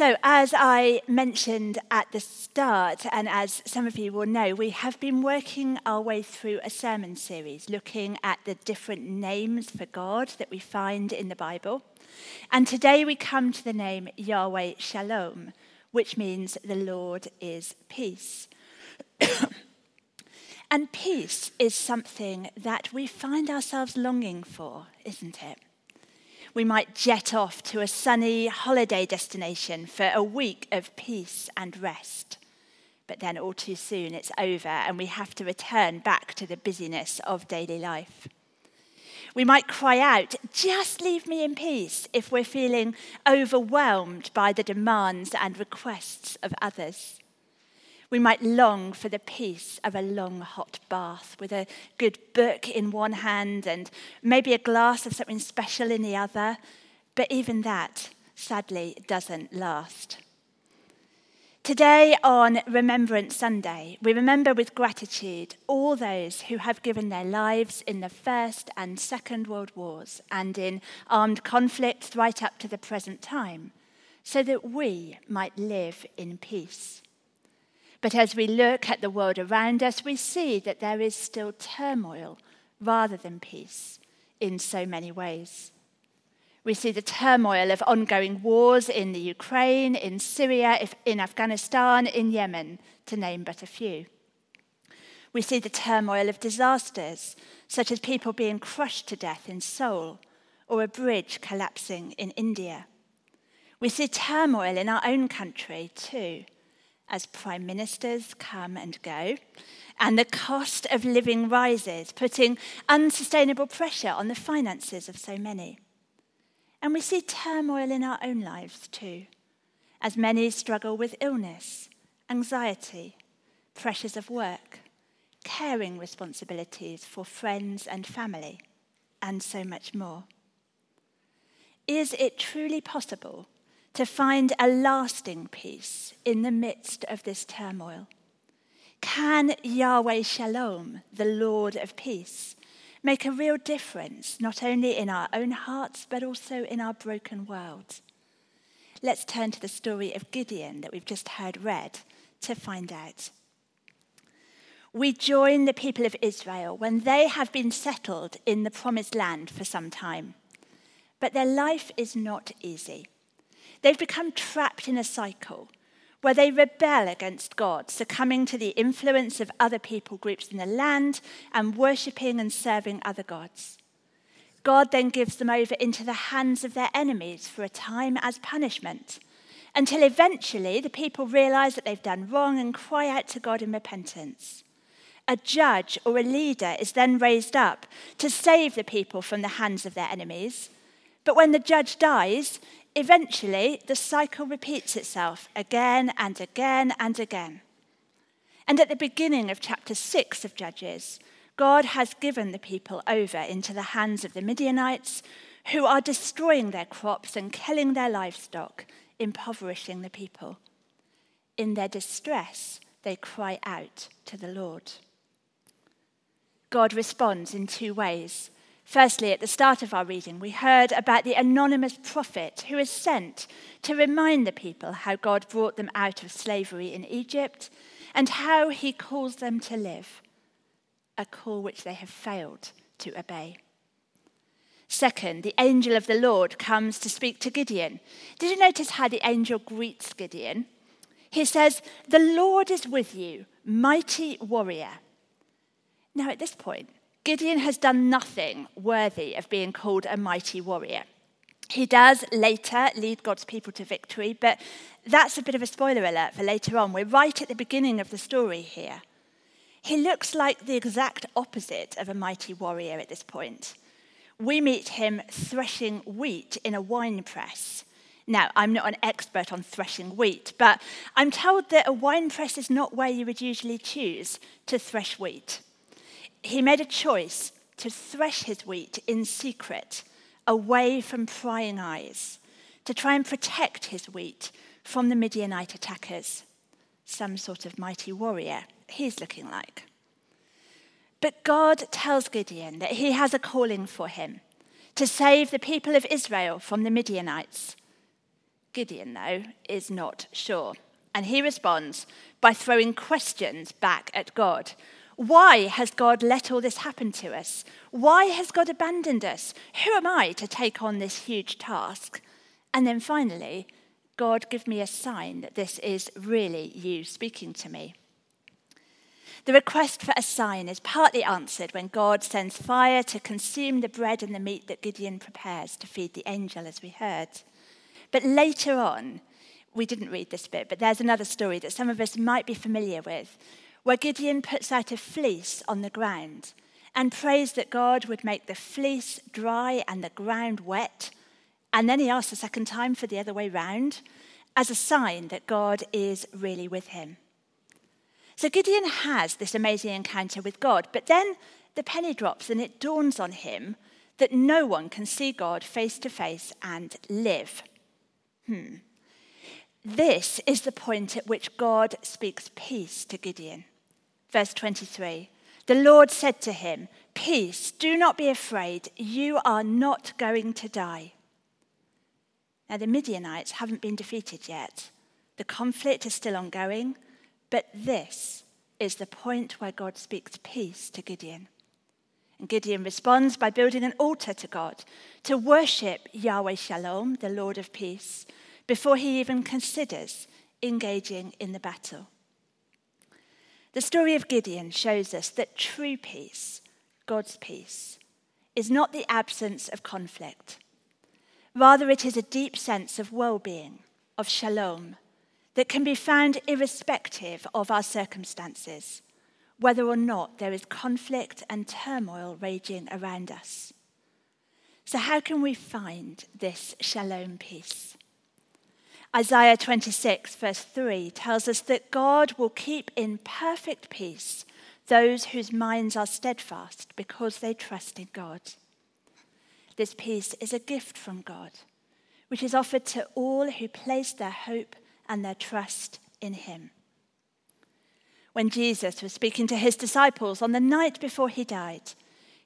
So, as I mentioned at the start, and as some of you will know, we have been working our way through a sermon series looking at the different names for God that we find in the Bible. And today we come to the name Yahweh Shalom, which means the Lord is peace. and peace is something that we find ourselves longing for, isn't it? We might jet off to a sunny holiday destination for a week of peace and rest. But then all too soon it's over and we have to return back to the busyness of daily life. We might cry out, just leave me in peace, if we're feeling overwhelmed by the demands and requests of others. We might long for the peace of a long hot bath with a good book in one hand and maybe a glass of something special in the other. But even that, sadly, doesn't last. Today, on Remembrance Sunday, we remember with gratitude all those who have given their lives in the First and Second World Wars and in armed conflicts right up to the present time, so that we might live in peace. But as we look at the world around us, we see that there is still turmoil rather than peace in so many ways. We see the turmoil of ongoing wars in the Ukraine, in Syria, in Afghanistan, in Yemen, to name but a few. We see the turmoil of disasters, such as people being crushed to death in Seoul or a bridge collapsing in India. We see turmoil in our own country, too as prime ministers come and go, and the cost of living rises, putting unsustainable pressure on the finances of so many. And we see turmoil in our own lives too, as many struggle with illness, anxiety, pressures of work, caring responsibilities for friends and family, and so much more. Is it truly possible to find a lasting peace in the midst of this turmoil? Can Yahweh Shalom, the Lord of peace, make a real difference, not only in our own hearts, but also in our broken world? Let's turn to the story of Gideon that we've just heard read to find out. We join the people of Israel when they have been settled in the promised land for some time. But their life is not easy. They've become trapped in a cycle where they rebel against God, succumbing to the influence of other people groups in the land and worshipping and serving other gods. God then gives them over into the hands of their enemies for a time as punishment, until eventually the people realize that they've done wrong and cry out to God in repentance. A judge or a leader is then raised up to save the people from the hands of their enemies. But when the judge dies, eventually the cycle repeats itself again and again and again. And at the beginning of chapter 6 of Judges, God has given the people over into the hands of the Midianites, who are destroying their crops and killing their livestock, impoverishing the people. In their distress, they cry out to the Lord. God responds in two ways. Firstly, at the start of our reading, we heard about the anonymous prophet who is sent to remind the people how God brought them out of slavery in Egypt and how he calls them to live, a call which they have failed to obey. Second, the angel of the Lord comes to speak to Gideon. Did you notice how the angel greets Gideon? He says, The Lord is with you, mighty warrior. Now, at this point, Gideon has done nothing worthy of being called a mighty warrior. He does later lead God's people to victory, but that's a bit of a spoiler alert for later on. We're right at the beginning of the story here. He looks like the exact opposite of a mighty warrior at this point. We meet him threshing wheat in a wine press. Now, I'm not an expert on threshing wheat, but I'm told that a wine press is not where you would usually choose to thresh wheat he made a choice to thresh his wheat in secret, away from prying eyes, to try and protect his wheat from the Midianite attackers. Some sort of mighty warrior he's looking like. But God tells Gideon that he has a calling for him to save the people of Israel from the Midianites. Gideon, though, is not sure. And he responds by throwing questions back at God. Why has God let all this happen to us? Why has God abandoned us? Who am I to take on this huge task? And then finally, God, give me a sign that this is really you speaking to me. The request for a sign is partly answered when God sends fire to consume the bread and the meat that Gideon prepares to feed the angel, as we heard. But later on, we didn't read this bit, but there's another story that some of us might be familiar with, where Gideon puts out a fleece on the ground and prays that God would make the fleece dry and the ground wet. And then he asks a second time for the other way round as a sign that God is really with him. So Gideon has this amazing encounter with God, but then the penny drops and it dawns on him that no one can see God face to face and live. Hmm. This is the point at which God speaks peace to Gideon. Verse 23 The Lord said to him, Peace, do not be afraid, you are not going to die. Now, the Midianites haven't been defeated yet. The conflict is still ongoing, but this is the point where God speaks peace to Gideon. And Gideon responds by building an altar to God to worship Yahweh Shalom, the Lord of peace, before he even considers engaging in the battle. The story of Gideon shows us that true peace, God's peace, is not the absence of conflict. Rather, it is a deep sense of well being, of shalom, that can be found irrespective of our circumstances, whether or not there is conflict and turmoil raging around us. So, how can we find this shalom peace? Isaiah 26, verse 3, tells us that God will keep in perfect peace those whose minds are steadfast because they trust in God. This peace is a gift from God, which is offered to all who place their hope and their trust in Him. When Jesus was speaking to his disciples on the night before he died,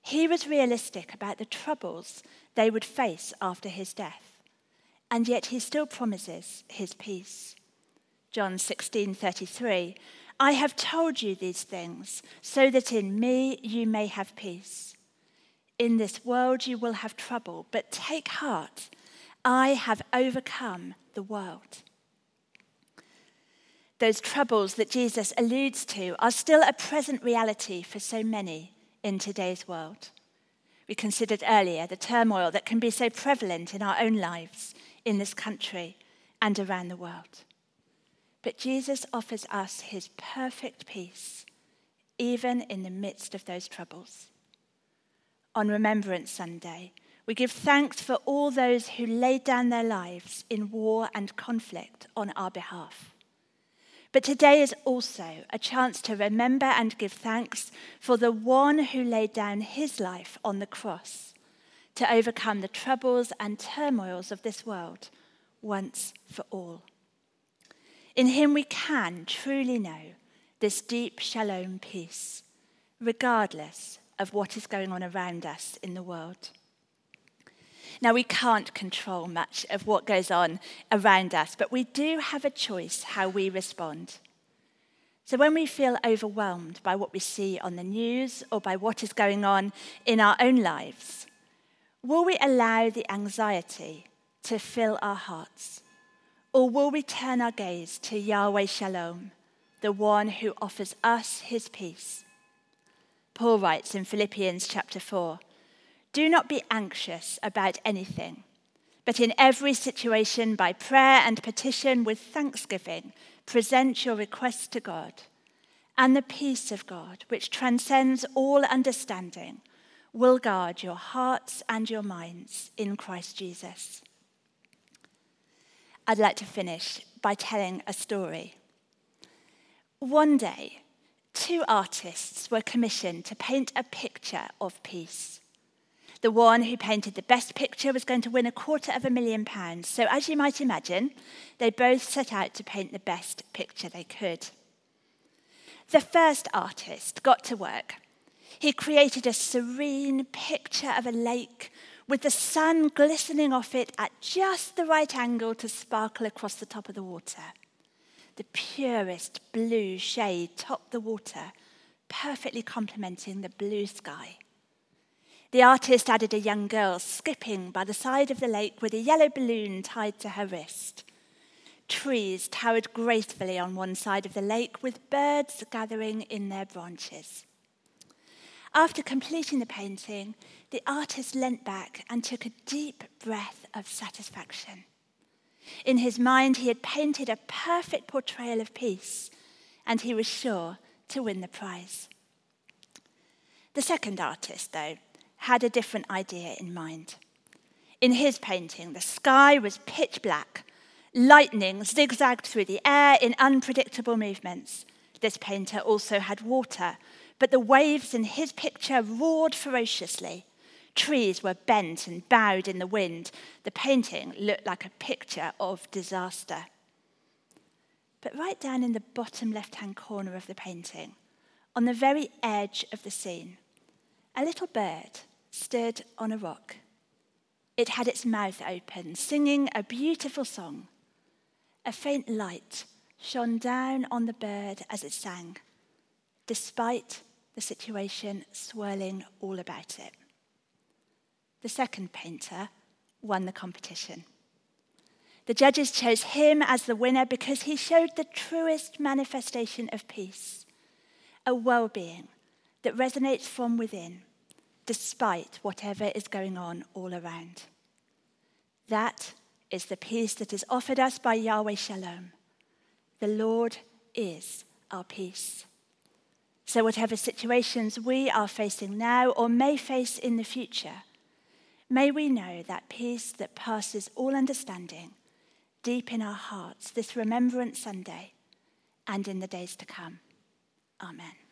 he was realistic about the troubles they would face after his death and yet he still promises his peace. John 16:33 I have told you these things so that in me you may have peace. In this world you will have trouble, but take heart. I have overcome the world. Those troubles that Jesus alludes to are still a present reality for so many in today's world. We considered earlier the turmoil that can be so prevalent in our own lives in this country and around the world. But Jesus offers us his perfect peace, even in the midst of those troubles. On Remembrance Sunday, we give thanks for all those who laid down their lives in war and conflict on our behalf. But today is also a chance to remember and give thanks for the one who laid down his life on the cross to overcome the troubles and turmoils of this world once for all. In him we can truly know this deep shalom peace, regardless of what is going on around us in the world. Now, we can't control much of what goes on around us, but we do have a choice how we respond. So, when we feel overwhelmed by what we see on the news or by what is going on in our own lives, Will we allow the anxiety to fill our hearts? Or will we turn our gaze to Yahweh Shalom, the one who offers us his peace? Paul writes in Philippians chapter 4 Do not be anxious about anything, but in every situation, by prayer and petition with thanksgiving, present your requests to God. And the peace of God, which transcends all understanding, will guard your hearts and your minds in Christ Jesus. I'd like to finish by telling a story. One day, two artists were commissioned to paint a picture of peace. The one who painted the best picture was going to win a quarter of a million pounds. So, as you might imagine, they both set out to paint the best picture they could. The first artist got to work he created a serene picture of a lake with the sun glistening off it at just the right angle to sparkle across the top of the water. The purest blue shade topped the water, perfectly complementing the blue sky. The artist added a young girl skipping by the side of the lake with a yellow balloon tied to her wrist. Trees towered gracefully on one side of the lake, with birds gathering in their branches. After completing the painting, the artist leant back and took a deep breath of satisfaction. In his mind, he had painted a perfect portrayal of peace, and he was sure to win the prize. The second artist, though, had a different idea in mind. In his painting, the sky was pitch black. Lightning zigzagged through the air in unpredictable movements. This painter also had water, but the waves in his picture roared ferociously. Trees were bent and bowed in the wind. The painting looked like a picture of disaster. But right down in the bottom left hand corner of the painting, on the very edge of the scene, a little bird stood on a rock. It had its mouth open, singing a beautiful song. A faint light shone down on the bird as it sang, despite the situation swirling all about it the second painter, won the competition. The judges chose him as the winner because he showed the truest manifestation of peace, a well being that resonates from within, despite whatever is going on all around. That is the peace that is offered us by Yahweh Shalom. The Lord is our peace. So, whatever situations we are facing now or may face in the future, May we know that peace that passes all understanding deep in our hearts this Remembrance Sunday and in the days to come. Amen.